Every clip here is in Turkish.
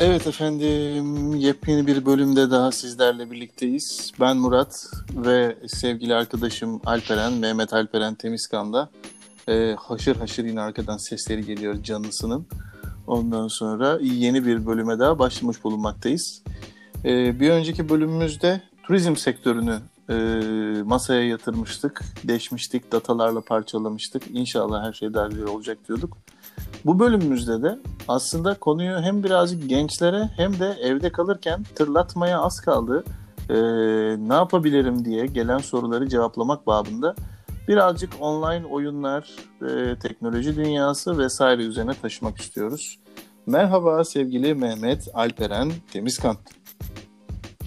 Evet efendim, yepyeni bir bölümde daha sizlerle birlikteyiz. Ben Murat ve sevgili arkadaşım Alperen, Mehmet Alperen Temizkan'da. Ee, haşır haşır yine arkadan sesleri geliyor canlısının. Ondan sonra yeni bir bölüme daha başlamış bulunmaktayız. Ee, bir önceki bölümümüzde turizm sektörünü e, masaya yatırmıştık, deşmiştik, datalarla parçalamıştık. İnşallah her şey daha güzel olacak diyorduk. Bu bölümümüzde de aslında konuyu hem birazcık gençlere hem de evde kalırken tırlatmaya az kaldı. Ee, ne yapabilirim diye gelen soruları cevaplamak babında birazcık online oyunlar, e, teknoloji dünyası vesaire üzerine taşımak istiyoruz. Merhaba sevgili Mehmet Alperen Temizkan.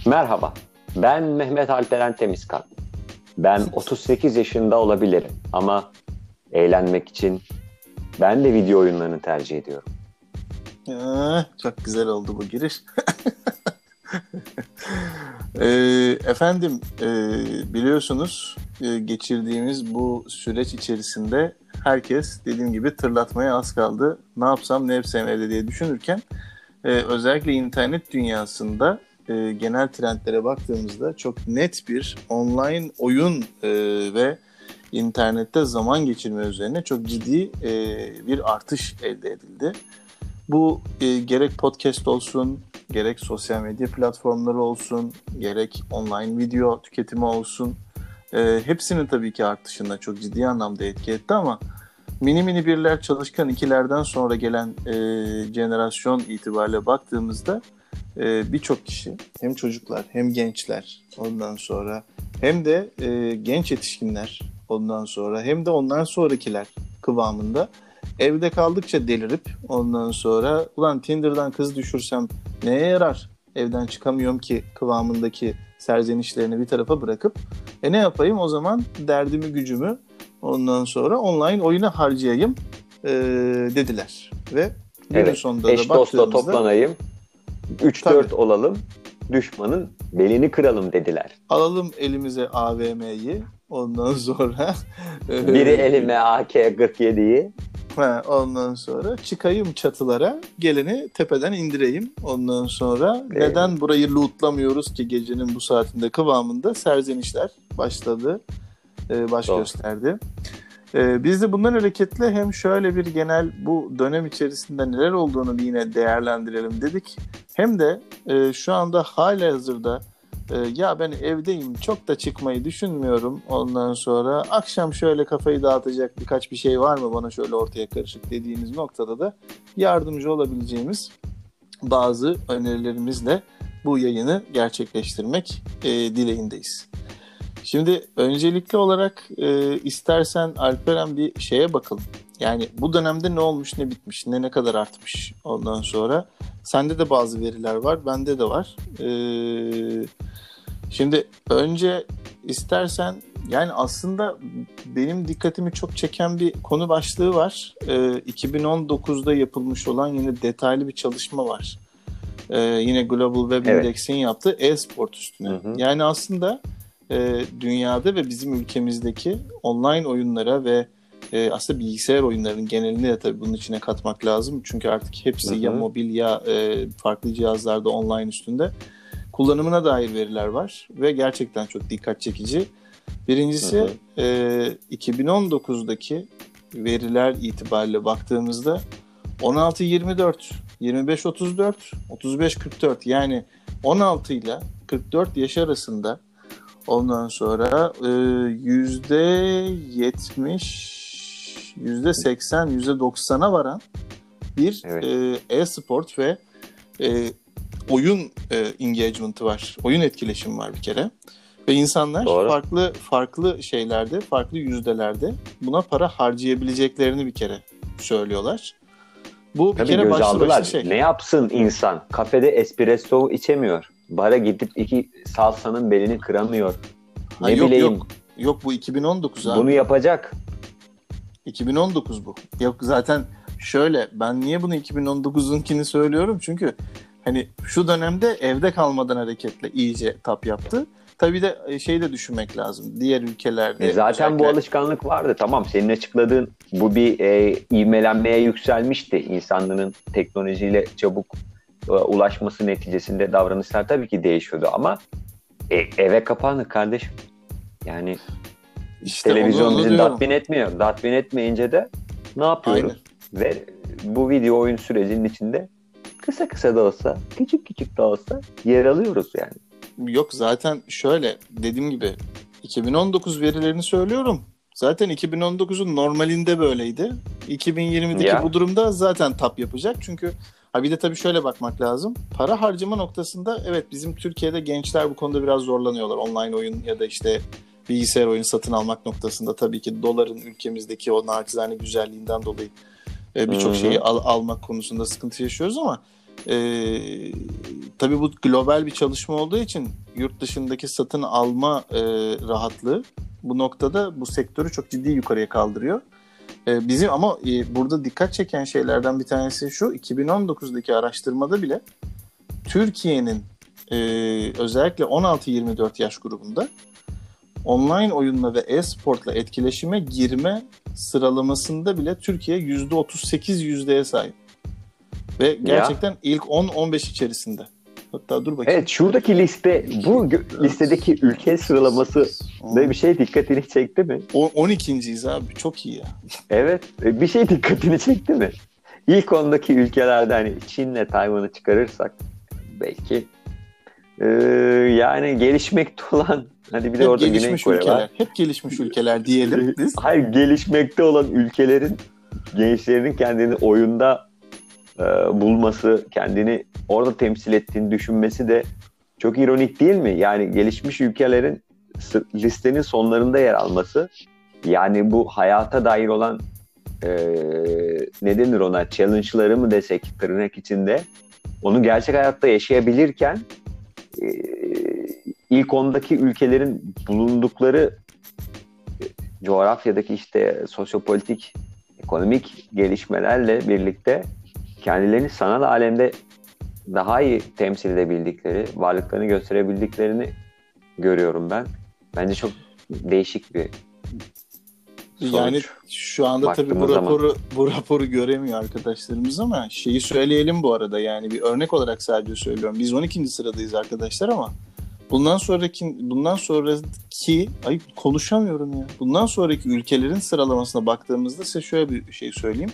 Merhaba, ben Mehmet Alperen Temizkan. Ben 38 yaşında olabilirim ama eğlenmek için ben de video oyunlarını tercih ediyorum. Ee, çok güzel oldu bu giriş. e, efendim e, biliyorsunuz e, geçirdiğimiz bu süreç içerisinde herkes dediğim gibi tırlatmaya az kaldı. Ne yapsam ne yapsam evde diye düşünürken e, özellikle internet dünyasında e, genel trendlere baktığımızda çok net bir online oyun e, ve internette zaman geçirme üzerine çok ciddi e, bir artış elde edildi. Bu e, gerek podcast olsun, gerek sosyal medya platformları olsun, gerek online video tüketimi olsun. E, hepsinin tabii ki artışında çok ciddi anlamda etki etti ama mini mini birler çalışkan ikilerden sonra gelen e, jenerasyon itibariyle baktığımızda e, birçok kişi hem çocuklar hem gençler ondan sonra hem de e, genç yetişkinler ondan sonra hem de ondan sonrakiler kıvamında evde kaldıkça delirip ondan sonra ulan Tinder'dan kız düşürsem neye yarar? Evden çıkamıyorum ki kıvamındaki serzenişlerini bir tarafa bırakıp e ne yapayım o zaman derdimi gücümü ondan sonra online oyuna harcayayım e, dediler. Ve günün evet, sonunda eş da dostla toplanayım, 3-4 olalım, düşmanın belini kıralım dediler. Alalım elimize AVM'yi ondan sonra e, biri elime AK-47'yi Ha, ondan sonra çıkayım çatılara, geleni tepeden indireyim. Ondan sonra evet. neden burayı lootlamıyoruz ki gecenin bu saatinde kıvamında serzenişler başladı, e, baş Doğru. gösterdi. E, biz de bundan hareketle hem şöyle bir genel bu dönem içerisinde neler olduğunu yine değerlendirelim dedik. Hem de e, şu anda hala hazırda ee, ya ben evdeyim çok da çıkmayı düşünmüyorum ondan sonra akşam şöyle kafayı dağıtacak birkaç bir şey var mı bana şöyle ortaya karışık dediğiniz noktada da yardımcı olabileceğimiz bazı önerilerimizle bu yayını gerçekleştirmek e, dileğindeyiz. Şimdi öncelikli olarak e, istersen Alperen bir şeye bakalım. Yani bu dönemde ne olmuş, ne bitmiş, ne ne kadar artmış ondan sonra. Sende de bazı veriler var, bende de var. Ee, şimdi önce istersen yani aslında benim dikkatimi çok çeken bir konu başlığı var. Ee, 2019'da yapılmış olan yine detaylı bir çalışma var. Ee, yine Global Web evet. Index'in yaptığı e-sport üstüne. Hı hı. Yani aslında e, dünyada ve bizim ülkemizdeki online oyunlara ve e, aslında bilgisayar oyunlarının genelini de tabii bunun içine katmak lazım. Çünkü artık hepsi Hı-hı. ya mobil ya e, farklı cihazlarda online üstünde kullanımına dair veriler var ve gerçekten çok dikkat çekici. Birincisi e, 2019'daki veriler itibariyle baktığımızda 16-24, 25-34, 35-44 yani 16 ile 44 yaş arasında ondan sonra yüzde %70 %80, %90'a varan bir evet. e, e-sport ve e, oyun e, engagement'ı var. Oyun etkileşimi var bir kere. Ve insanlar Doğru. farklı farklı şeylerde, farklı yüzdelerde buna para harcayabileceklerini bir kere söylüyorlar. Bu bir Tabii kere başlı başlı şey. Ne yapsın insan? Kafede espresso içemiyor. Bara gidip iki salsanın belini kıramıyor. Ne ha, yok, bileyim. Yok. Yok bu 2019 abi. Bunu yapacak. 2019 bu. Yok zaten şöyle ben niye bunu 2019'unkini söylüyorum çünkü hani şu dönemde evde kalmadan hareketle iyice tap yaptı. Tabii de şey de düşünmek lazım. Diğer ülkelerde. E zaten özellikle... bu alışkanlık vardı. Tamam senin açıkladığın bu bir e, ivmelenmeye yükselmişti. İnsanların teknolojiyle çabuk e, ulaşması neticesinde davranışlar tabii ki değişiyordu ama e, eve kapandık kardeşim. Yani İşte televizyon bizi tatmin etmiyor. Tatmin etmeyince de ne yapıyoruz? Aynen. Ve bu video oyun sürecinin içinde kısa kısa da olsa, küçük küçük de olsa yer alıyoruz yani. Yok zaten şöyle dediğim gibi 2019 verilerini söylüyorum. Zaten 2019'un normalinde böyleydi. 2020'deki Ya. bu durumda zaten tap yapacak. Çünkü ha bir de tabii şöyle bakmak lazım. Para harcama noktasında evet bizim Türkiye'de gençler bu konuda biraz zorlanıyorlar. Online oyun ya da işte bilgisayar oyunu satın almak noktasında tabii ki doların ülkemizdeki o naçizane güzelliğinden dolayı e, birçok şeyi al- almak konusunda sıkıntı yaşıyoruz ama e, tabii bu global bir çalışma olduğu için yurt dışındaki satın alma e, rahatlığı bu noktada bu sektörü çok ciddi yukarıya kaldırıyor. E, bizim ama e, burada dikkat çeken şeylerden bir tanesi şu 2019'daki araştırmada bile Türkiye'nin e, özellikle 16-24 yaş grubunda online oyunla ve e-sportla etkileşime girme sıralamasında bile Türkiye %38 yüzdeye sahip. Ve gerçekten ilk 10-15 içerisinde. Hatta dur bakayım. Evet şuradaki liste, bu listedeki ülke sıralaması da bir şey dikkatini çekti mi? O- 12.yiz abi. Çok iyi ya. Evet. e, Bir şey dikkatini çekti mi? İlk ondaki ülkelerde hani Çin'le Tayvan'ı çıkarırsak belki e, yani gelişmekte olan hani bir de Hep orada Güney Kore ülkeler. var. Hep gelişmiş ülkeler diyelim biz. Hayır gelişmekte olan ülkelerin gençlerinin kendini oyunda e, bulması, kendini orada temsil ettiğini düşünmesi de çok ironik değil mi? Yani gelişmiş ülkelerin listenin sonlarında yer alması yani bu hayata dair olan e, ne denir ona challenge'ları mı desek tırnak içinde onu gerçek hayatta yaşayabilirken e, ilk ondaki ülkelerin bulundukları e, coğrafyadaki işte sosyopolitik ekonomik gelişmelerle birlikte kendilerini sanal alemde daha iyi temsil edebildikleri, varlıklarını gösterebildiklerini görüyorum ben. Bence çok değişik bir sonuç. Yani şu anda tabii bu Baktığımız zaman. raporu bu raporu göremiyor arkadaşlarımız ama şeyi söyleyelim bu arada yani bir örnek olarak sadece söylüyorum. Biz 12. sıradayız arkadaşlar ama bundan sonraki bundan sonraki ay konuşamıyorum ya. Bundan sonraki ülkelerin sıralamasına baktığımızda size şöyle bir şey söyleyeyim.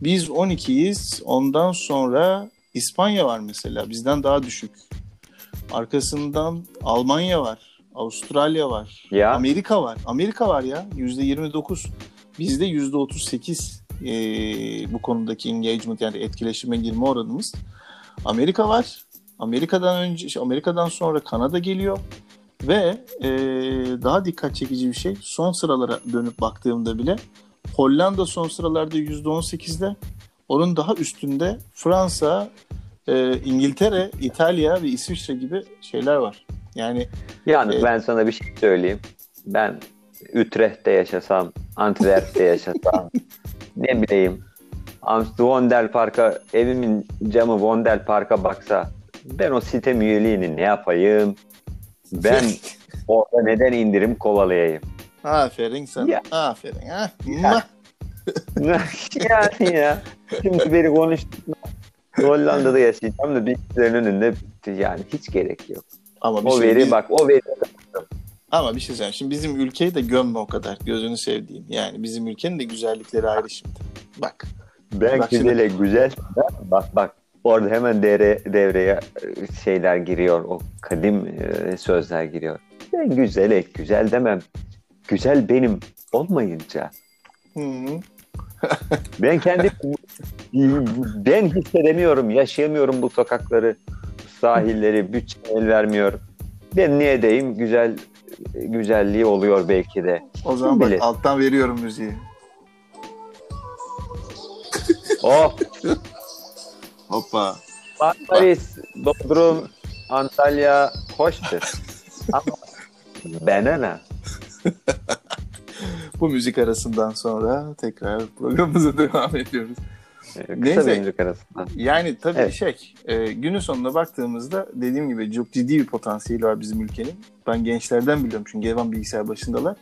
Biz 12'yiz. Ondan sonra İspanya var mesela bizden daha düşük. Arkasından Almanya var. Avustralya var. Ya. Amerika var. Amerika var ya. %29. Bizde %38 ee, bu konudaki engagement yani etkileşime girme oranımız. Amerika var. Amerika'dan önce şey, Amerika'dan sonra Kanada geliyor ve ee, daha dikkat çekici bir şey son sıralara dönüp baktığımda bile Hollanda son sıralarda %18'de onun daha üstünde Fransa, ee, İngiltere, İtalya ve İsviçre gibi şeyler var. Yani Yani Evet. ben sana bir şey söyleyeyim. Ben Utrecht'te yaşasam, Antwerp'te yaşasam, ne bileyim, Am- Wondel Park'a, evimin camı Wondel Park'a baksa, ben o sitem üyeliğini ne yapayım? Ben orada neden indirim kovalayayım? aferin sana. Ya. Aferin. Ha? Ya. yani ya. Şimdi beni konuştuk. Hollanda'da yaşayacağım da bilgisayarın önünde yani hiç gerek yok. Ama bir O şey veri biz- bak o veri Ama bir şey söyleyeyim. Şimdi bizim ülkeyi de gömme o kadar. Gözünü sevdiğim. Yani bizim ülkenin de güzellikleri ayrı şimdi. Bak. Ben Bak şimdi- güzele güzel. Bak bak orada hemen devre, devreye e, şeyler giriyor. O kadim e, sözler giriyor. Ben güzele güzel demem. Güzel benim olmayınca Hı -hı. ben kendi ben hissedemiyorum, yaşayamıyorum bu sokakları, sahilleri, bütçe el vermiyor. Ben niye edeyim? Güzel güzelliği oluyor belki de. O zaman Kim bak bilir? alttan veriyorum müziği. Oh, Hoppa. Paris, Bodrum, Antalya hoştur. Ama banana. Bu müzik arasından sonra tekrar programımıza devam ediyoruz. Ee, Kısa Neyse. bir müzik arasında. Yani tabii Evet. şey, e, günün sonuna baktığımızda dediğim gibi çok ciddi bir potansiyeli var bizim ülkenin. Ben gençlerden biliyorum çünkü Gevan bilgisayar başındalar.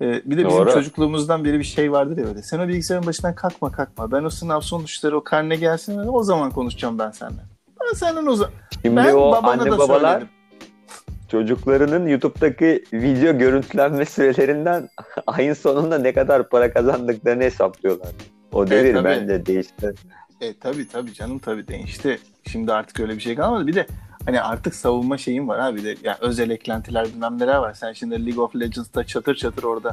E, bir de bizim Doğru. çocukluğumuzdan beri bir şey vardır ya öyle. Sen o bilgisayarın başından kalkma kalkma. Ben o sınav sonuçları, o karne gelsin o zaman konuşacağım ben seninle. Ben senin o zaman. Şimdi Ben o babana anne da babalar söyledim. çocuklarının YouTube'daki video görüntülenme sürelerinden ayın sonunda ne kadar para kazandıklarını hesaplıyorlar. O devir tabii. bence değişti. E tabi tabi canım tabi değişti. Şimdi artık öyle bir şey kalmadı. Bir de hani artık savunma şeyim var abi de yani özel eklentiler bilmem neler var. Sen şimdi League of Legends'ta çatır çatır orada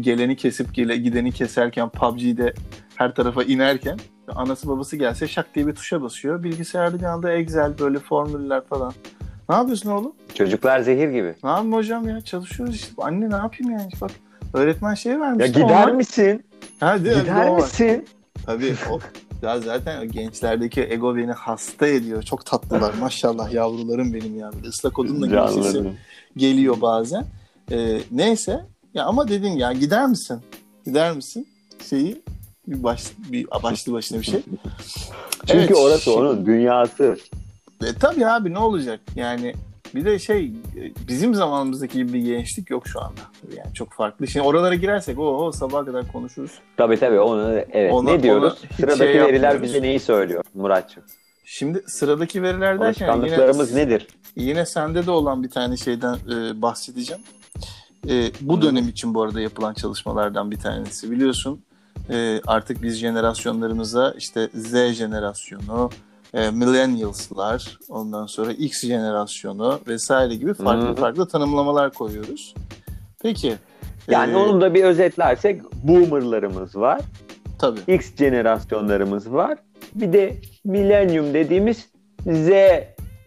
geleni kesip gele, gideni keserken PUBG'de her tarafa inerken anası babası gelse şak diye bir tuşa basıyor. Bilgisayarda bir anda Excel böyle formüller falan. Ne yapıyorsun oğlum? Çocuklar zehir gibi. Ne yapayım hocam ya çalışıyoruz işte. Anne ne yapayım yani bak öğretmen şey vermiş. Ya gider misin? Hadi, Gider misin? Tabii o ya zaten gençlerdeki ego beni hasta ediyor. Çok tatlılar maşallah yavrularım benim ya. Böyle ıslak odunla gibi sesi geliyor bazen. Ee, neyse ya ama dedim ya gider misin? Gider misin? Şeyi bir baş bir başlı başına bir şey. Çünkü Evet, orası şimdi- onun dünyası. E, tabii abi ne olacak? Yani bir de şey e, bizim zamanımızdaki gibi bir gençlik yok şu anda. Yani çok farklı. Şimdi oralara girersek o sabaha kadar konuşuruz. Tabii tabii onu evet. Ona- ne diyoruz? hiç Sıradaki şey veriler yapmıyoruz. bize neyi söylüyor Muratçım? Şimdi sıradaki veriler derken Alışkanlıklarımız yine, nedir? yine sende de olan bir tane şeyden e, bahsedeceğim. E, bu Hı. dönem için bu arada yapılan çalışmalardan bir tanesi. Biliyorsun e, artık biz jenerasyonlarımıza işte Z jenerasyonu, e, millennials'lar, ondan sonra X jenerasyonu vesaire gibi farklı hı. farklı tanımlamalar koyuyoruz. Peki. Yani e, onu da bir özetlersek boomerlarımız var. tabii. X jenerasyonlarımız var. Bir de millennium dediğimiz Z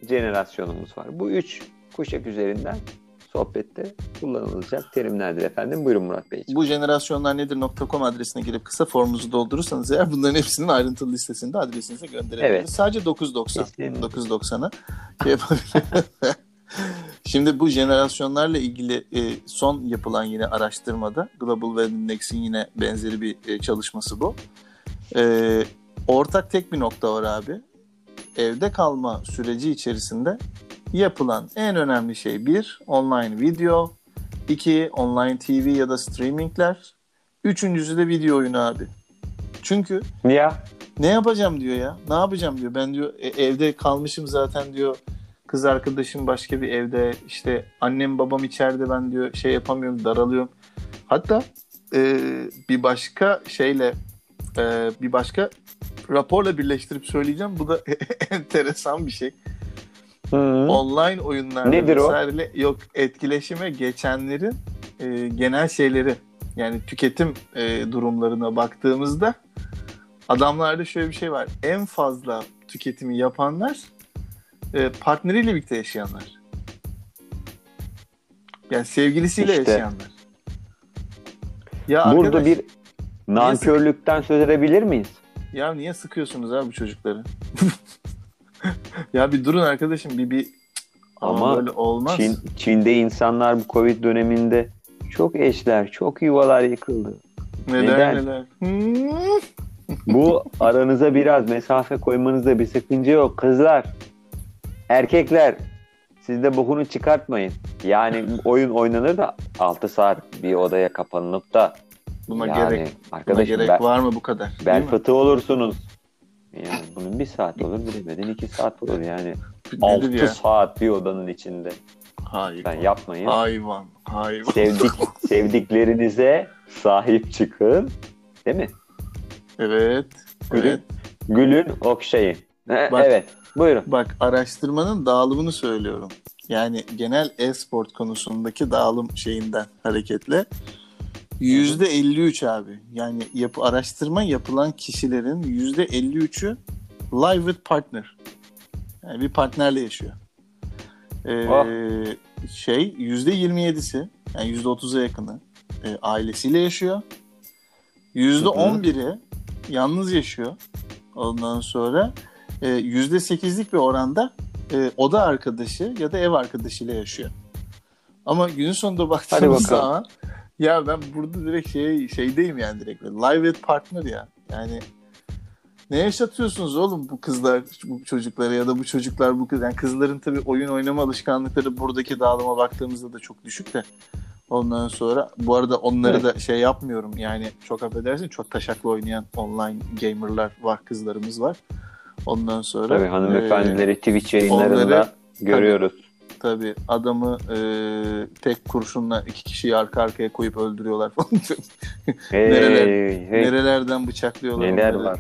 jenerasyonumuz var. Bu üç kuşak üzerinden sohbette kullanılacak terimlerdir efendim. Buyurun Murat Beyciğim. Bu jenerasyonlar nedir.com adresine girip kısa formunuzu doldurursanız eğer bunların hepsinin ayrıntılı listesini de adresinize gönderebiliriz. Evet. Sadece 9.90. Kesinlikle. 9.90'a şey yapabiliriz. Şimdi bu jenerasyonlarla ilgili e, son yapılan yine araştırmada Global Web Index'in yine benzeri bir e, çalışması bu. E, ortak tek bir nokta var abi. Evde kalma süreci içerisinde yapılan en önemli şey bir, online video, iki, online TV ya da streamingler, üçüncüsü de video oyunu abi. Çünkü Ya ne yapacağım diyor ya. Ne yapacağım diyor. Ben diyor e, evde kalmışım zaten diyor. Kız arkadaşım başka bir evde. işte annem babam içeride ben diyor şey yapamıyorum daralıyorum. Hatta e, bir başka şeyle e, bir başka raporla birleştirip söyleyeceğim. Bu da enteresan bir şey. Hı. Online oyunlarda Nedir o? yok etkileşime geçenlerin e, genel şeyleri yani tüketim e, durumlarına baktığımızda adamlarda şöyle bir şey var. En fazla tüketimi yapanlar e, partneriyle birlikte yaşayanlar. Yani sevgilisiyle İşte. yaşayanlar. Ya burada arkadaş, bir nankörlükten söz edebilir miyiz? ya niye sıkıyorsunuz abi bu çocukları? ya bir durun arkadaşım bir bir ama, Ama böyle olmaz. Çin, Çin'de insanlar bu Covid döneminde çok eşler, çok yuvalar yıkıldı. neden? Hmm. Bu aranıza biraz mesafe koymanızda bir sakınca yok kızlar. Erkekler siz de bokunu çıkartmayın. Yani oyun oynanır da 6 saat bir odaya kapanılıp da Buna yani gerek, buna arkadaşım gerek ben, var mı bu kadar? bel fıtığı olursunuz. Yani bunun bir saat olur bilemedin iki saat olur yani. 6 ya? saat bir odanın içinde. Hayır. Ben yapmayın. Hayvan. Hayvan. Sevdik, sevdiklerinize sahip çıkın. Değil mi? Evet. Gülün, Evet. gülün okşayın. Bak- evet. Buyurun. Bak araştırmanın dağılımını söylüyorum. Yani genel e-sport konusundaki dağılım şeyinden hareketle yüzde 53 abi. Yani yapı araştırma yapılan kişilerin yüzde 53'ü live with partner. Yani bir partnerle yaşıyor. Ee, Oh. Şey yüzde 27'si yani yüzde 30'a yakını e, ailesiyle yaşıyor. Yüzde Hı hı. 11'i yalnız yaşıyor. Ondan sonra e, yüzde sekizlik bir oranda e, oda arkadaşı ya da ev arkadaşıyla yaşıyor. Ama günün sonunda baktığımız zaman ya ben burada direkt şey şeydeyim yani direkt live with partner ya. Yani ne yaşatıyorsunuz oğlum bu kızlar bu çocuklara ya da bu çocuklar bu kız yani kızların tabii oyun oynama alışkanlıkları buradaki dağılıma baktığımızda da çok düşük de ondan sonra bu arada onları da şey yapmıyorum yani çok affedersin çok taşaklı oynayan online gamerlar var kızlarımız var. Ondan sonra Tabii hanımefendileri e, Twitch yayınlarında onları- görüyoruz. Tabii adamı e, tek kurşunla iki kişiyi arka arkaya koyup öldürüyorlar falan. Hey, Nereler- hey, Nerelerden bıçaklıyorlar neler onları. var.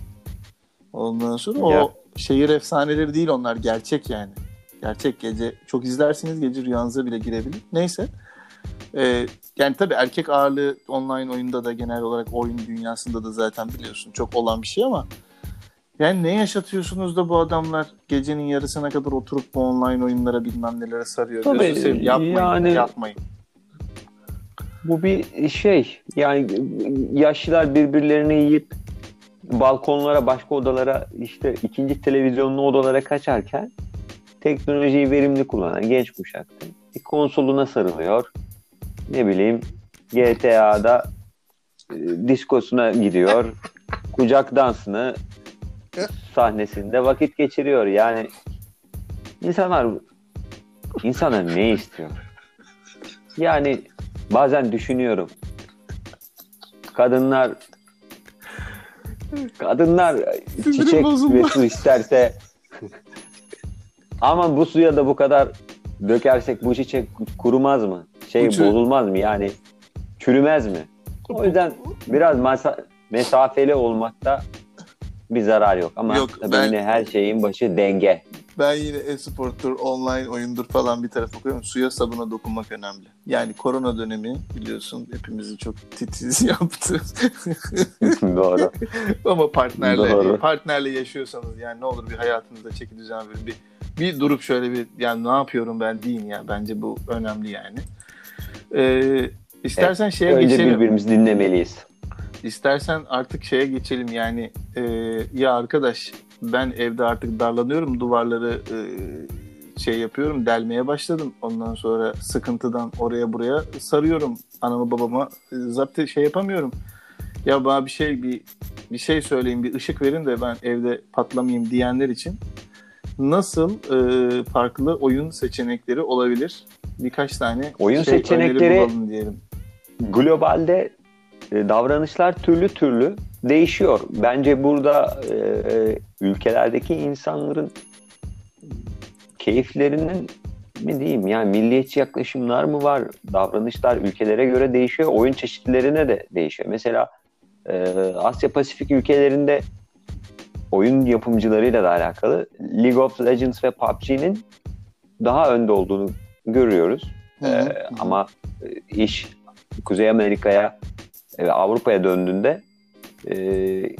Ondan sonra Ya. o şehir efsaneleri değil onlar gerçek yani. Gerçek gece çok izlersiniz gece rüyanıza bile girebilir. Neyse. Ee, yani tabii erkek ağırlığı online oyunda da genel olarak oyun dünyasında da zaten biliyorsun çok olan bir şey ama yani ne yaşatıyorsunuz da bu adamlar gecenin yarısına kadar oturup bu online oyunlara bilmem nelere sarıyor. Tabii, Gözünü yapmayın, yani- yapmayın. Bu bir şey. Yani yaşlılar birbirlerini yiyip balkonlara, başka odalara, işte ikinci televizyonlu odalara kaçarken teknolojiyi verimli kullanan genç kuşaktı. Bir konsoluna sarılıyor. Ne bileyim GTA'da e, diskosuna gidiyor. kucak dansını sahnesinde vakit geçiriyor. Yani insanlar insanlar ne istiyor? Yani bazen düşünüyorum. Kadınlar kadınlar çiçek ve su isterse ama bu suya da bu kadar dökersek bu çiçek kurumaz mı? Şey Uçu- bozulmaz mı? Yani çürümez mi? O yüzden biraz masa- mesafeli olmakta bir zarar yok. Ama Yok, tabii ben- yine her şeyin başı denge. Ben yine e-sportur, online oyundur falan bir tarafa koyuyorum. Suya sabuna dokunmak önemli. Yani korona dönemi biliyorsun hepimizi çok titiz yaptı. Doğru. Ama partnerle Doğru. partnerle yaşıyorsanız yani ne olur bir hayatınızda çeki düzen verin. Bir, bir durup şöyle bir yani ne yapıyorum ben deyin ya. Bence bu önemli yani. Ee, istersen şeye Önce geçelim. birbirimizi dinlemeliyiz. İstersen artık şeye geçelim. Yani e, ya arkadaş ben evde artık darlanıyorum duvarları e, şey yapıyorum delmeye başladım. Ondan sonra sıkıntıdan oraya buraya sarıyorum. Anamı babama e, zapt şey yapamıyorum. Ya bana bir şey bir bir şey söyleyin bir ışık verin de ben evde patlamayayım diyenler için nasıl e, farklı oyun seçenekleri olabilir? Birkaç tane Oyun şey, seçenekleri- bulalım diyelim. Globalde e, davranışlar türlü türlü değişiyor. Bence burada e, ülkelerdeki insanların keyiflerinin mi diyeyim yani milliyetçi yaklaşımlar mı var? Davranışlar ülkelere göre değişiyor. Oyun çeşitlerine de değişiyor. Mesela e, Asya Pasifik ülkelerinde oyun yapımcılarıyla da alakalı League of Legends ve PUBG'nin daha önde olduğunu görüyoruz. Hı hı, Ee, ama e, iş Kuzey Amerika'ya ve Avrupa'ya döndüğünde e,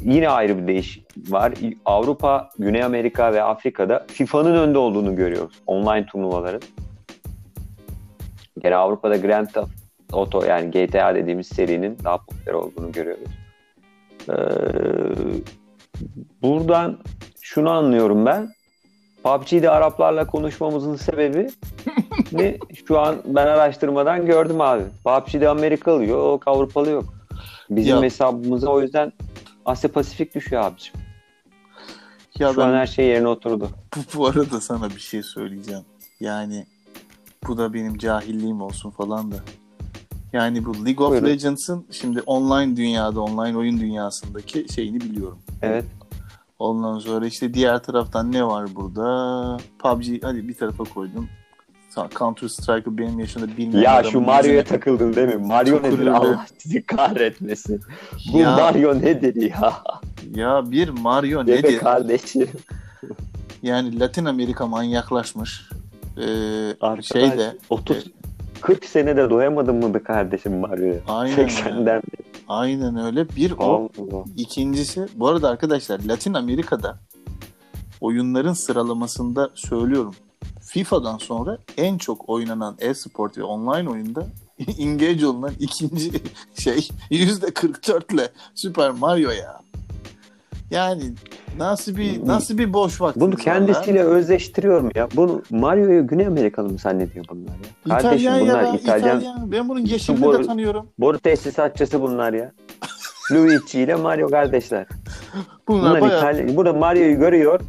yine ayrı bir değiş var. Avrupa, Güney Amerika ve Afrika'da FIFA'nın önde olduğunu görüyoruz. Online turnuvaların. Gene Avrupa'da Grand Theft Auto yani GTA dediğimiz serinin daha popüler olduğunu görüyoruz. Ee, buradan şunu anlıyorum ben. PUBG'de Araplarla konuşmamızın sebebi ne? Şu an ben araştırmadan gördüm abi. PUBG'de Amerikalı yok, Avrupalı yok. Bizim Ya. hesabımıza o yüzden Asya Pasifik düşüyor abiciğim. Ya Şu ben an her şey yerine oturdu. Bu, bu arada sana bir şey söyleyeceğim. Yani bu da benim cahilliğim olsun falan da. Yani bu League of Buyurun. Legends'ın şimdi online dünyada, online oyun dünyasındaki şeyini biliyorum. Evet. Ondan sonra işte diğer taraftan ne var burada? PUBG hadi bir tarafa koydum. Counter Strike'ı benim yaşımda bilmeyen Ya şu Mario'ya yüzüne- takıldın değil mi? Mario nedir? Tükürüğüne. Allah sizi kahretmesin. Bu Ya. Mario nedir ya? Ya bir Mario Dede nedir? kardeşim. Yani Latin Amerika manyaklaşmış. Ee, Arkadaş, şeyde 30 40 senede doyamadın mı kardeşim Mario'ya? Aynen 80'den beri. aynen öyle. Bir o Allah. İkincisi, bu arada arkadaşlar Latin Amerika'da oyunların sıralamasında söylüyorum. FIFA'dan sonra en çok oynanan e-sport ve online oyunda engage olunan ikinci şey %44 ile Super Mario ya. Yani nasıl bir nasıl bir boş vakit. Bunu kendisiyle özleştiriyor mu ya? Bunu Mario'yu Güney Amerikalı mı zannediyor bunlar ya? Kardeşim İtalyan bunlar ya, İtalyan. İtalyan. Ben bunun yeşilini Bu- de tanıyorum. Boru tesisatçısı bunlar ya. Luigi ile Mario kardeşler. Bunlar, Bunlar bayağı İtalyan. Burada Mario'yu görüyor.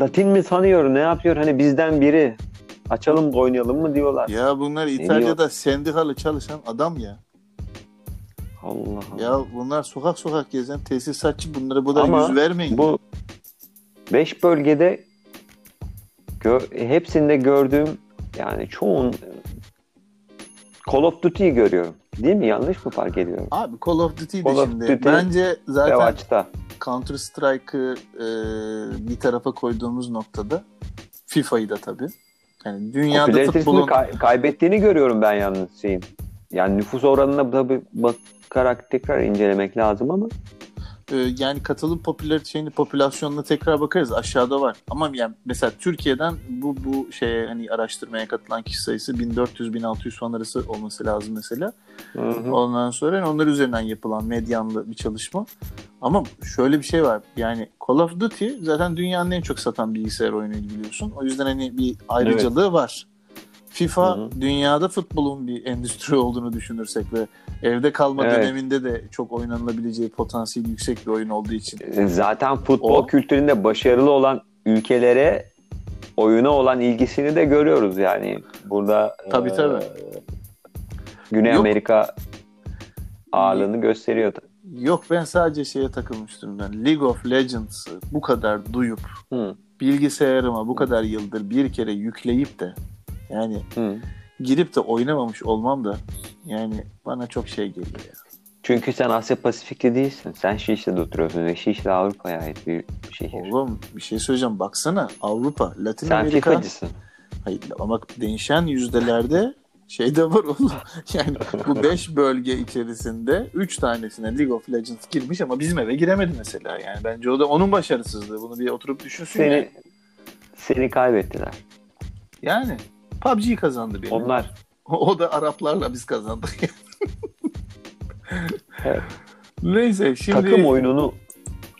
Latin mi sanıyor? Ne yapıyor? Hani bizden biri. Açalım oynayalım mı diyorlar. ya bunlar İtalya'da sendikalı çalışan adam ya. Allah Allah. Ya bunlar sokak sokak gezen tesisatçı bunlara bu da Ama yüz vermeyin. Bu 5 bölgede gö- hepsinde gördüğüm yani çoğun Call of Duty'yi görüyorum. Değil mi? Yanlış mı fark ediyorum? Abi Call of Duty de Call of şimdi. Duty Bence zaten Revaçta. Counter Strike'ı e, bir tarafa koyduğumuz noktada FIFA'yı da tabii. Yani dünyada futbolun kay- kaybettiğini görüyorum ben yalnız şeyin. Yani nüfus oranına tabii bakarak tekrar incelemek lazım ama e, yani katılım popüler şeyini popülasyonuna tekrar bakarız. Aşağıda var. Ama yani mesela Türkiye'den bu bu şeye hani araştırmaya katılan kişi sayısı 1400-1600 falan arası olması lazım mesela. Hı hı. Ondan sonra yani onlar üzerinden yapılan medyanlı bir çalışma. Ama şöyle bir şey var. Yani Call of Duty zaten dünyanın en çok satan bilgisayar oyunuydu biliyorsun. O yüzden hani bir ayrıcalığı var. FIFA Hı hı. dünyada futbolun bir endüstri olduğunu düşünürsek ve evde kalma Evet. döneminde de çok oynanılabileceği potansiyeli yüksek bir oyun olduğu için. Zaten futbol O- kültüründe başarılı olan ülkelere oyuna olan ilgisini de görüyoruz yani. Burada Tabii, e, tabii. Güney Yok. Amerika ağırlığını gösteriyor. Yok ben sadece şeye takılmıştım ben. League of Legends'ı bu kadar duyup Hı. bilgisayarıma bu kadar yıldır bir kere yükleyip de yani Hı. girip de oynamamış olmam da yani bana çok şey geliyor ya. Çünkü sen Asya Pasifik'te değilsin. Sen Şişli'de oturuyorsun ve Şişli Avrupa'ya ait bir şehir. Oğlum bir şey söyleyeceğim. Baksana Avrupa, Latin Sen Amerika. FIFA'cısın. Hayır ama değişen yüzdelerde şey de var oğlum. Yani bu 5 bölge içerisinde 3 tanesine League of Legends girmiş ama bizim eve giremedi mesela. Yani bence o da onun başarısızlığı. Bunu bir oturup düşünsün Seni yani. seni kaybettiler. Yani PUBG kazandı benim. Onlar O da Araplarla biz kazandık. Evet. Neyse şimdi takım oyununu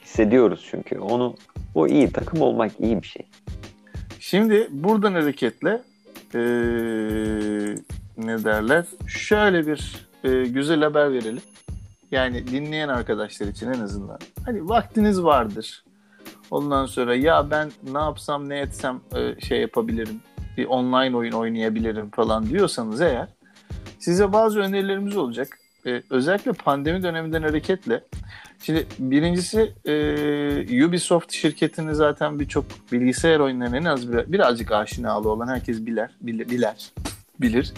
hissediyoruz çünkü. Onu o iyi takım olmak iyi bir şey. Şimdi buradan hareketle eee, ne derler? Şöyle bir eee, güzel haber verelim. Yani dinleyen arkadaşlar için en azından. Hani vaktiniz vardır. Ondan sonra ya ben ne yapsam ne etsem eee, şey yapabilirim. Bir online oyun oynayabilirim falan diyorsanız eğer size bazı önerilerimiz olacak. Eee, özellikle pandemi döneminden hareketle Şimdi birincisi e, Ubisoft şirketini zaten birçok bilgisayar oyunlarına en az bir, birazcık aşinalı olan herkes bilir, bilir, bilir. bilir.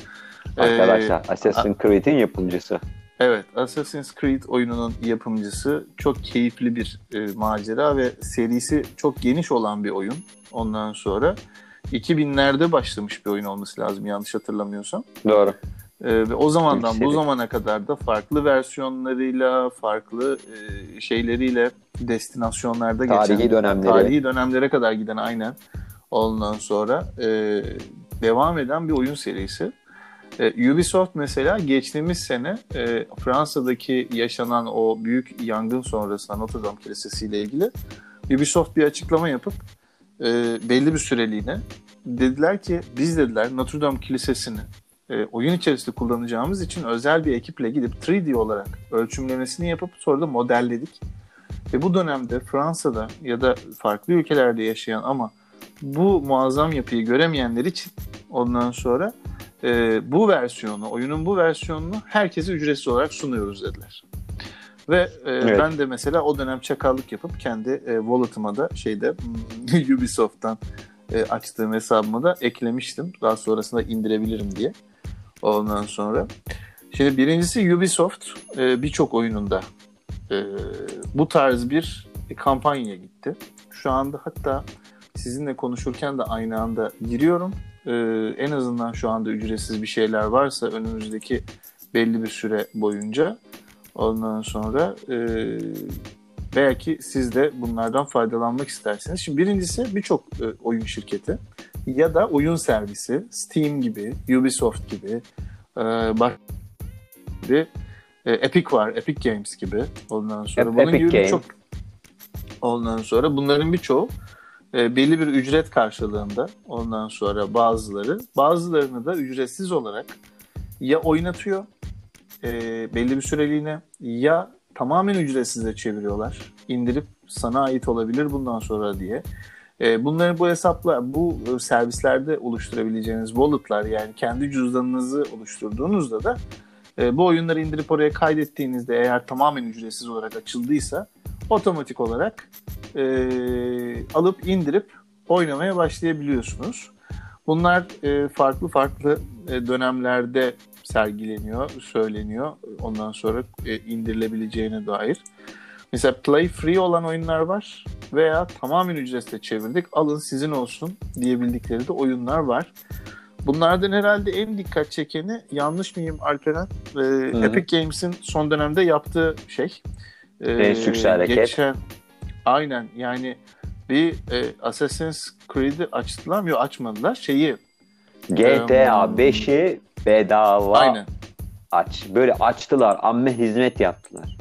E, Arkadaşlar Assassin's Creed'in yapımcısı. evet, Assassin's Creed oyununun yapımcısı çok keyifli bir e, macera ve serisi çok geniş olan bir oyun. Ondan sonra 2000'lerde başlamış bir oyun olması lazım yanlış hatırlamıyorsam. Doğru. Ee, ve o zamandan bu zamana kadar da farklı versiyonlarıyla, farklı e, şeyleriyle destinasyonlarda Tarihi geçen, dönemleri. tarihi dönemlere kadar giden aynen. Ondan sonra e, devam eden bir oyun serisi. E, Ubisoft mesela geçtiğimiz sene e, Fransa'daki yaşanan o büyük yangın sonrasında Notre Dame Kilisesi ile ilgili Ubisoft bir açıklama yapıp e, belli bir süreliğine dediler ki biz dediler Notre Dame Kilisesi'ni e, oyun içerisinde kullanacağımız için özel bir ekiple gidip 3D olarak ölçümlemesini yapıp sonra da modelledik. Ve bu dönemde Fransa'da ya da farklı ülkelerde yaşayan ama bu muazzam yapıyı göremeyenler için ondan sonra e, bu versiyonu, oyunun bu versiyonunu herkese ücretsiz olarak sunuyoruz dediler. Ve e, Evet. ben de mesela o dönem çakallık yapıp kendi e, wallet'ıma da şeyde Ubisoft'tan e, açtığım hesabıma da eklemiştim. Daha sonrasında indirebilirim diye. Ondan sonra. Şimdi birincisi Ubisoft e, birçok oyununda e, bu tarz bir kampanyaya gitti. Şu anda hatta sizinle konuşurken de aynı anda giriyorum. E, en azından şu anda ücretsiz bir şeyler varsa önümüzdeki belli bir süre boyunca ondan sonra e, belki siz de bunlardan faydalanmak istersiniz. Şimdi birincisi birçok e, oyun şirketi ya da oyun servisi Steam gibi, Ubisoft gibi, e, bak gibi, e, Epic var, Epic Games gibi. Ondan sonra Ep- bunun Epic gibi birçok ondan sonra bunların birçoğu e, belli bir ücret karşılığında ondan sonra bazıları bazılarını da ücretsiz olarak ya oynatıyor e, belli bir süreliğine ya tamamen ücretsize çeviriyorlar. İndirip sana ait olabilir bundan sonra diye. E, bunları bu hesaplar, bu e, servislerde oluşturabileceğiniz wallet'lar yani kendi cüzdanınızı oluşturduğunuzda da e, bu oyunları indirip oraya kaydettiğinizde eğer tamamen ücretsiz olarak açıldıysa otomatik olarak e, alıp indirip oynamaya başlayabiliyorsunuz. Bunlar e, farklı farklı e, dönemlerde sergileniyor, söyleniyor. Ondan sonra e, indirilebileceğine dair. Mesela Play Free olan oyunlar var veya tamamen ücretle çevirdik alın sizin olsun diyebildikleri de oyunlar var. Bunlardan herhalde en dikkat çekeni yanlış mıyım Alperen? Ee, Epic Games'in son dönemde yaptığı şey. Ee, en hareket. Geçen, aynen yani bir e, Assassin's Creed'i açtılar mı? Yok açmadılar. Şeyi GTA um, 5'i bedava aynen. aç. Böyle açtılar. Amme hizmet yaptılar.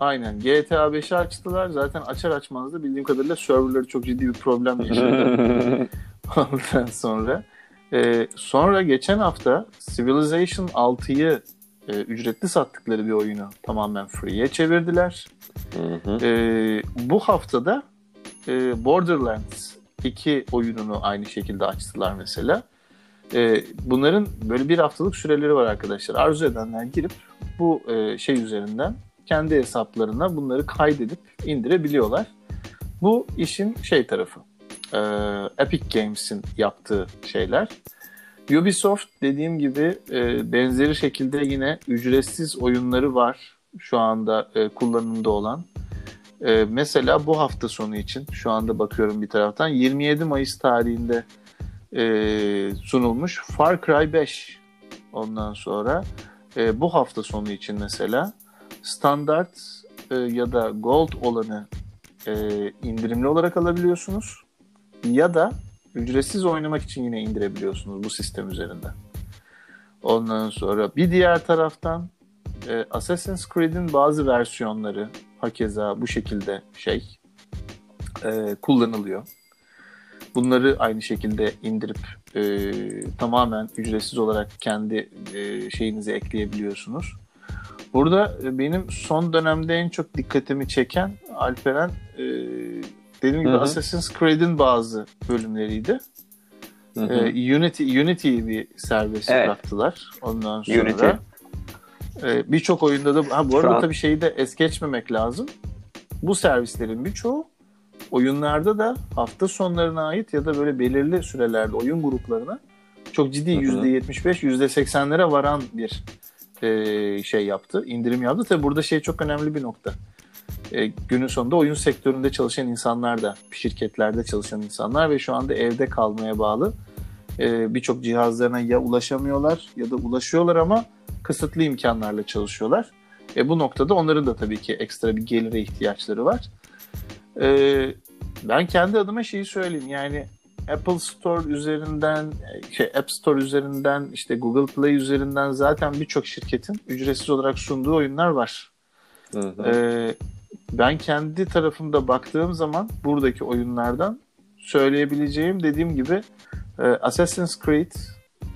Aynen. GTA 5'i açtılar. Zaten açar açmaz da bildiğim kadarıyla serverları çok ciddi bir problem yaşadı. Ondan sonra. Ee, sonra geçen hafta Civilization 6'yı e, ücretli sattıkları bir oyunu tamamen free'ye çevirdiler. Hı hı. Ee, bu haftada e, Borderlands 2 oyununu aynı şekilde açtılar mesela. E, bunların böyle bir haftalık süreleri var arkadaşlar. Arzu edenler girip bu e, şey üzerinden kendi hesaplarına bunları kaydedip indirebiliyorlar. Bu işin şey tarafı. E, Epic Games'in yaptığı şeyler. Ubisoft dediğim gibi e, benzeri şekilde yine ücretsiz oyunları var şu anda e, kullanımda olan. E, mesela bu hafta sonu için şu anda bakıyorum bir taraftan 27 Mayıs tarihinde e, sunulmuş Far Cry 5 ondan sonra e, bu hafta sonu için mesela standart e, ya da gold olanı e, indirimli olarak alabiliyorsunuz ya da ücretsiz oynamak için yine indirebiliyorsunuz bu sistem üzerinden. Ondan sonra bir diğer taraftan e, Assassin's Creed'in bazı versiyonları hakeza bu şekilde şey e, kullanılıyor. Bunları aynı şekilde indirip e, tamamen ücretsiz olarak kendi e, şeyinize ekleyebiliyorsunuz. Burada e, benim son dönemde en çok dikkatimi çeken Alperen e, dediğim gibi Hı-hı. Assassin's Creed'in bazı bölümleriydi. E, Unity Unity bir servis evet. bıraktılar. Ondan sonra Unity. e, birçok oyunda da ha bu arada tabii şeyi de es geçmemek lazım. Bu servislerin birçoğu oyunlarda da hafta sonlarına ait ya da böyle belirli sürelerde oyun gruplarına çok ciddi %75, %80'lere varan bir e, şey yaptı, indirim yaptı. Tabi burada şey çok önemli bir nokta. E, günün sonunda oyun sektöründe çalışan insanlar da, şirketlerde çalışan insanlar ve şu anda evde kalmaya bağlı e, birçok cihazlarına ya ulaşamıyorlar ya da ulaşıyorlar ama kısıtlı imkanlarla çalışıyorlar. E, bu noktada onların da tabii ki ekstra bir gelire ihtiyaçları var. E, ben kendi adıma şeyi söyleyeyim yani Apple Store üzerinden, şey App Store üzerinden, işte Google Play üzerinden zaten birçok şirketin ücretsiz olarak sunduğu oyunlar var. Hı hı. Ee, ben kendi tarafımda baktığım zaman buradaki oyunlardan söyleyebileceğim dediğim gibi e, Assassin's Creed,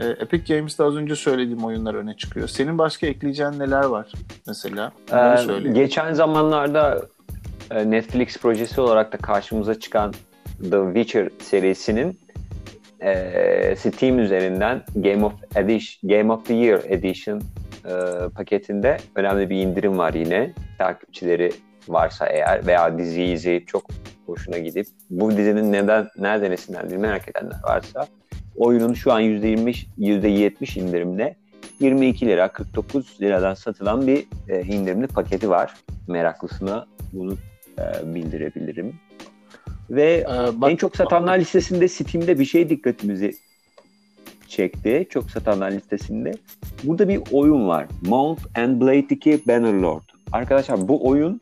e, Epic Games'te az önce söylediğim oyunlar öne çıkıyor. Senin başka ekleyeceğin neler var mesela? Ee, geçen zamanlarda Netflix projesi olarak da karşımıza çıkan The Witcher serisinin e, Steam üzerinden Game of Edition, Game of the Year Edition e, paketinde önemli bir indirim var yine. Takipçileri varsa eğer veya diziyi izleyip çok hoşuna gidip bu dizinin neden nereden esinlendiğini merak edenler varsa oyunun şu an %20 %70 indirimle 22 lira 49 liradan satılan bir e, indirimli paketi var. Meraklısına bunu e, bildirebilirim. Ve ee, bak, en çok satanlar listesinde Steam'de bir şey dikkatimizi çekti. Çok satanlar listesinde. Burada bir oyun var. Mount and Blade 2 Bannerlord. Arkadaşlar bu oyun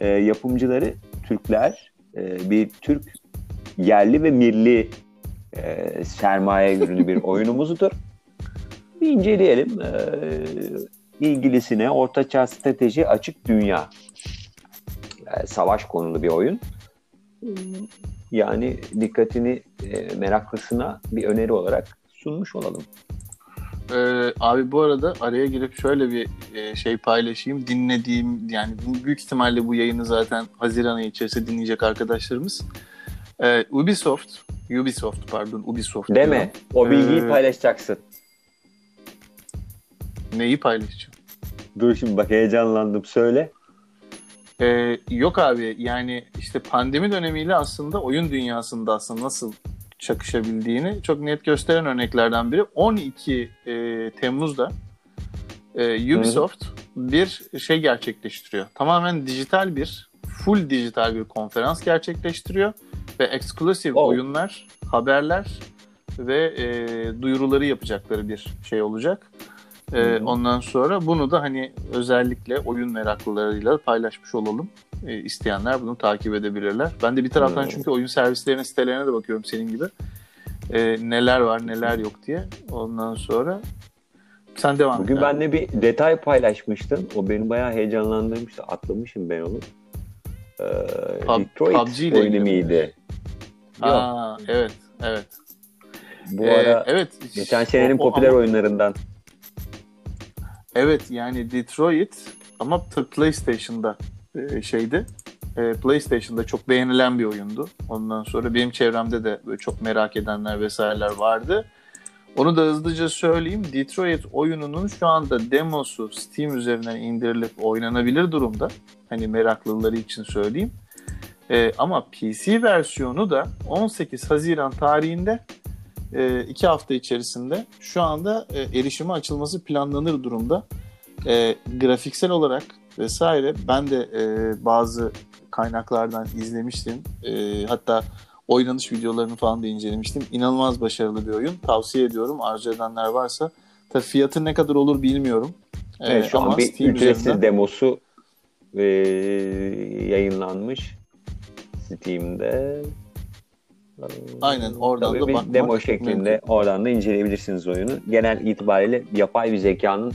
e, yapımcıları Türkler. E, bir Türk yerli ve milli e, sermaye ürünü bir oyunumuzdur. Bir inceleyelim. E, ilgilisine Ortaçağ Strateji Açık Dünya. E, savaş konulu bir oyun. Yani dikkatini e, meraklısına bir öneri olarak sunmuş olalım. Ee, abi bu arada araya girip şöyle bir e, şey paylaşayım. Dinlediğim yani büyük ihtimalle bu yayını zaten Haziran ayı içerisinde dinleyecek arkadaşlarımız. Ee, Ubisoft, Ubisoft pardon Ubisoft. Deme. O bilgiyi ee, paylaşacaksın. Neyi paylaşacağım? Dur şimdi bak heyecanlandım söyle. Ee, yok abi yani işte pandemi dönemiyle aslında oyun dünyasında aslında nasıl çakışabildiğini çok net gösteren örneklerden biri. 12 e, Temmuz'da e, Ubisoft Hı-hı. bir şey gerçekleştiriyor. Tamamen dijital bir, full dijital bir konferans gerçekleştiriyor ve exclusive oh. oyunlar, haberler ve e, duyuruları yapacakları bir şey olacak. E, ondan sonra bunu da hani özellikle oyun meraklılarıyla paylaşmış olalım. E, isteyenler bunu takip edebilirler. Ben de bir taraftan hmm. çünkü oyun servislerinin sitelerine de bakıyorum senin gibi. E, neler var neler yok diye. Ondan sonra sen devam Bugün et. benle bir detay paylaşmıştın. O beni bayağı heyecanlandırmıştı. Atlamışım ben onu. Ee, Pub, Detroit PUBG oyunu miydi? Aa, evet, evet. Bu ee, ara evet, geçen senenin o, popüler ama... oyunlarından. Evet yani Detroit ama PlayStation'da e, şeydi. E, PlayStation'da çok beğenilen bir oyundu. Ondan sonra benim çevremde de böyle çok merak edenler vesaireler vardı. Onu da hızlıca söyleyeyim. Detroit oyununun şu anda demosu Steam üzerinden indirilip oynanabilir durumda. Hani meraklıları için söyleyeyim. E, ama PC versiyonu da 18 Haziran tarihinde e, iki hafta içerisinde şu anda e, erişime açılması planlanır durumda. E, grafiksel olarak vesaire ben de e, bazı kaynaklardan izlemiştim. E, hatta oynanış videolarını falan da incelemiştim. İnanılmaz başarılı bir oyun. Tavsiye ediyorum. Arzu edenler varsa. Tabii fiyatı ne kadar olur bilmiyorum. Evet, şu an bir Steam ücretsiz üzerinden... demosu e, yayınlanmış Steam'de. Aynen oradan Tabii da bakmak demo şeklinde mümkün. oradan da inceleyebilirsiniz oyunu. Genel itibariyle yapay bir zekanın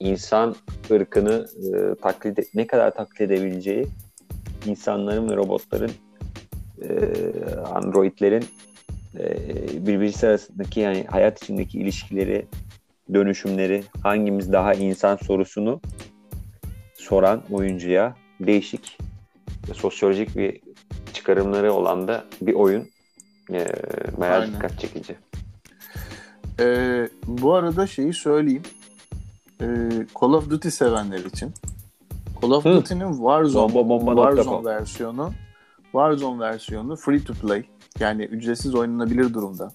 insan ırkını e, taklit e, ne kadar taklit edebileceği insanların ve robotların e, androidlerin e, birbirisi arasındaki yani hayat içindeki ilişkileri dönüşümleri hangimiz daha insan sorusunu soran oyuncuya değişik sosyolojik bir çıkarımları olan da bir oyun. E, bayağı Aynen. dikkat çekici. Ee, bu arada şeyi söyleyeyim. Ee, Call of Duty sevenler için. Call of Duty'nin Warzone, bomba, bomba Warzone versiyonu Warzone versiyonu free to play. Yani ücretsiz oynanabilir durumda.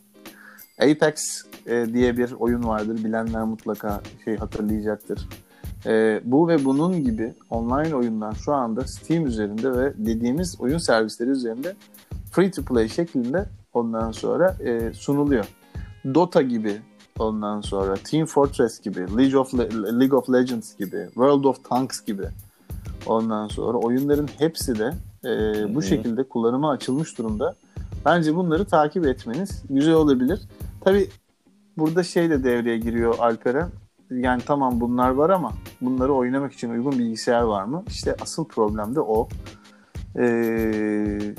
Apex e, diye bir oyun vardır. Bilenler mutlaka şey hatırlayacaktır. E, bu ve bunun gibi online oyunlar şu anda Steam üzerinde ve dediğimiz oyun servisleri üzerinde free to play şeklinde ondan sonra e, sunuluyor. Dota gibi ondan sonra Team Fortress gibi, League of, Le- League of Legends gibi, World of Tanks gibi ondan sonra oyunların hepsi de e, bu şekilde kullanıma açılmış durumda. Bence bunları takip etmeniz güzel olabilir. Tabi burada şey de devreye giriyor Alperen. Yani tamam bunlar var ama bunları oynamak için uygun bilgisayar var mı? İşte asıl problem de o. Ee,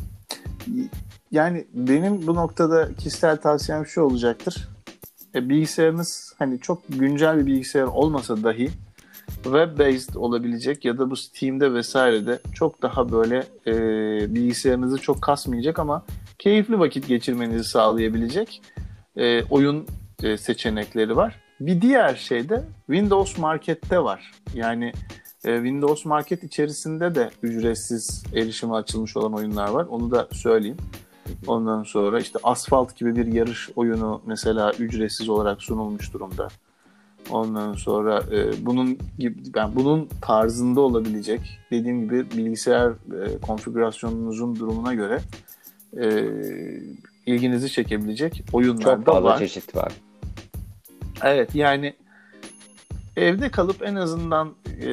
yani benim bu noktada kişisel tavsiyem şu olacaktır. E, bilgisayarınız hani çok güncel bir bilgisayar olmasa dahi web-based olabilecek ya da bu Steam'de vesairede çok daha böyle e, bilgisayarınızı çok kasmayacak ama keyifli vakit geçirmenizi sağlayabilecek e, oyun e, seçenekleri var. Bir diğer şey de Windows Market'te var. Yani e, Windows Market içerisinde de ücretsiz erişime açılmış olan oyunlar var. Onu da söyleyeyim. Ondan sonra işte Asphalt gibi bir yarış oyunu mesela ücretsiz olarak sunulmuş durumda. Ondan sonra e, bunun gibi yani bunun tarzında olabilecek dediğim gibi bilgisayar e, konfigürasyonunuzun durumuna göre e, ilginizi çekebilecek oyunlar Çok da var. çeşit var. Evet yani evde kalıp en azından e,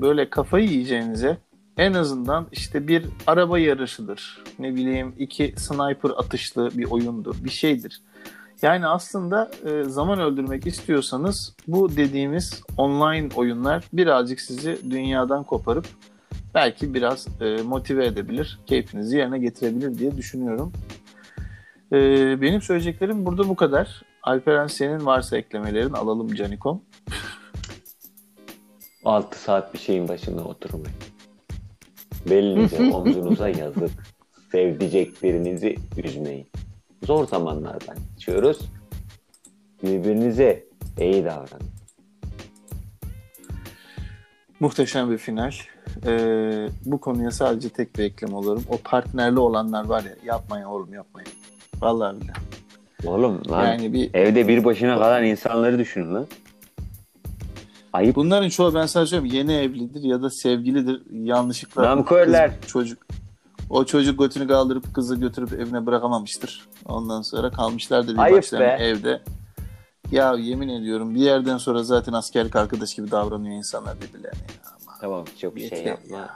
böyle kafayı yiyeceğinize en azından işte bir araba yarışıdır. Ne bileyim iki sniper atışlı bir oyundur. Bir şeydir. Yani aslında e, zaman öldürmek istiyorsanız bu dediğimiz online oyunlar birazcık sizi dünyadan koparıp belki biraz e, motive edebilir, keyfinizi yerine getirebilir diye düşünüyorum. E, benim söyleyeceklerim burada bu kadar. Alperen senin varsa eklemelerin alalım Canikom. 6 saat bir şeyin başında oturmayın. Belinize omzunuza yazık. Sevdiceklerinizi üzmeyin zor zamanlardan geçiyoruz. Birbirinize iyi davranın. Muhteşem bir final. Ee, bu konuya sadece tek bir eklem olurum. O partnerli olanlar var ya yapmayın oğlum yapmayın. Vallahi billahi. Oğlum lan Yani bir evde bir başına kalan insanları düşünün lan. Ayıp. bunların çoğu ben sana söyleyeyim yeni evlidir ya da sevgilidir. Yanlışlıkla Namkörler. kız- çocuk o çocuk götünü kaldırıp kızı götürüp evine bırakamamıştır. Ondan sonra kalmışlardır bir Ayıp başlarına be. evde. Ya yemin ediyorum bir yerden sonra zaten askerlik arkadaş gibi davranıyor insanlar birbirlerine. ya. Ama Tamam çok Yeter şey yapma.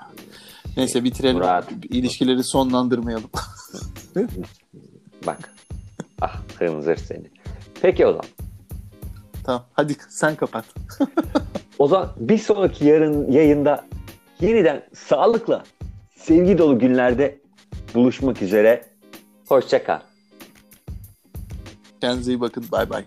Neyse bitirelim. Murat. İlişkileri sonlandırmayalım. Bak. Ah hınzır seni. Peki o zaman. Tamam hadi sen kapat. O zaman bir sonraki yarın yayında yeniden sağlıkla sevgi dolu günlerde buluşmak üzere. Hoşça kal. Kendinize iyi bakın. Bay bay.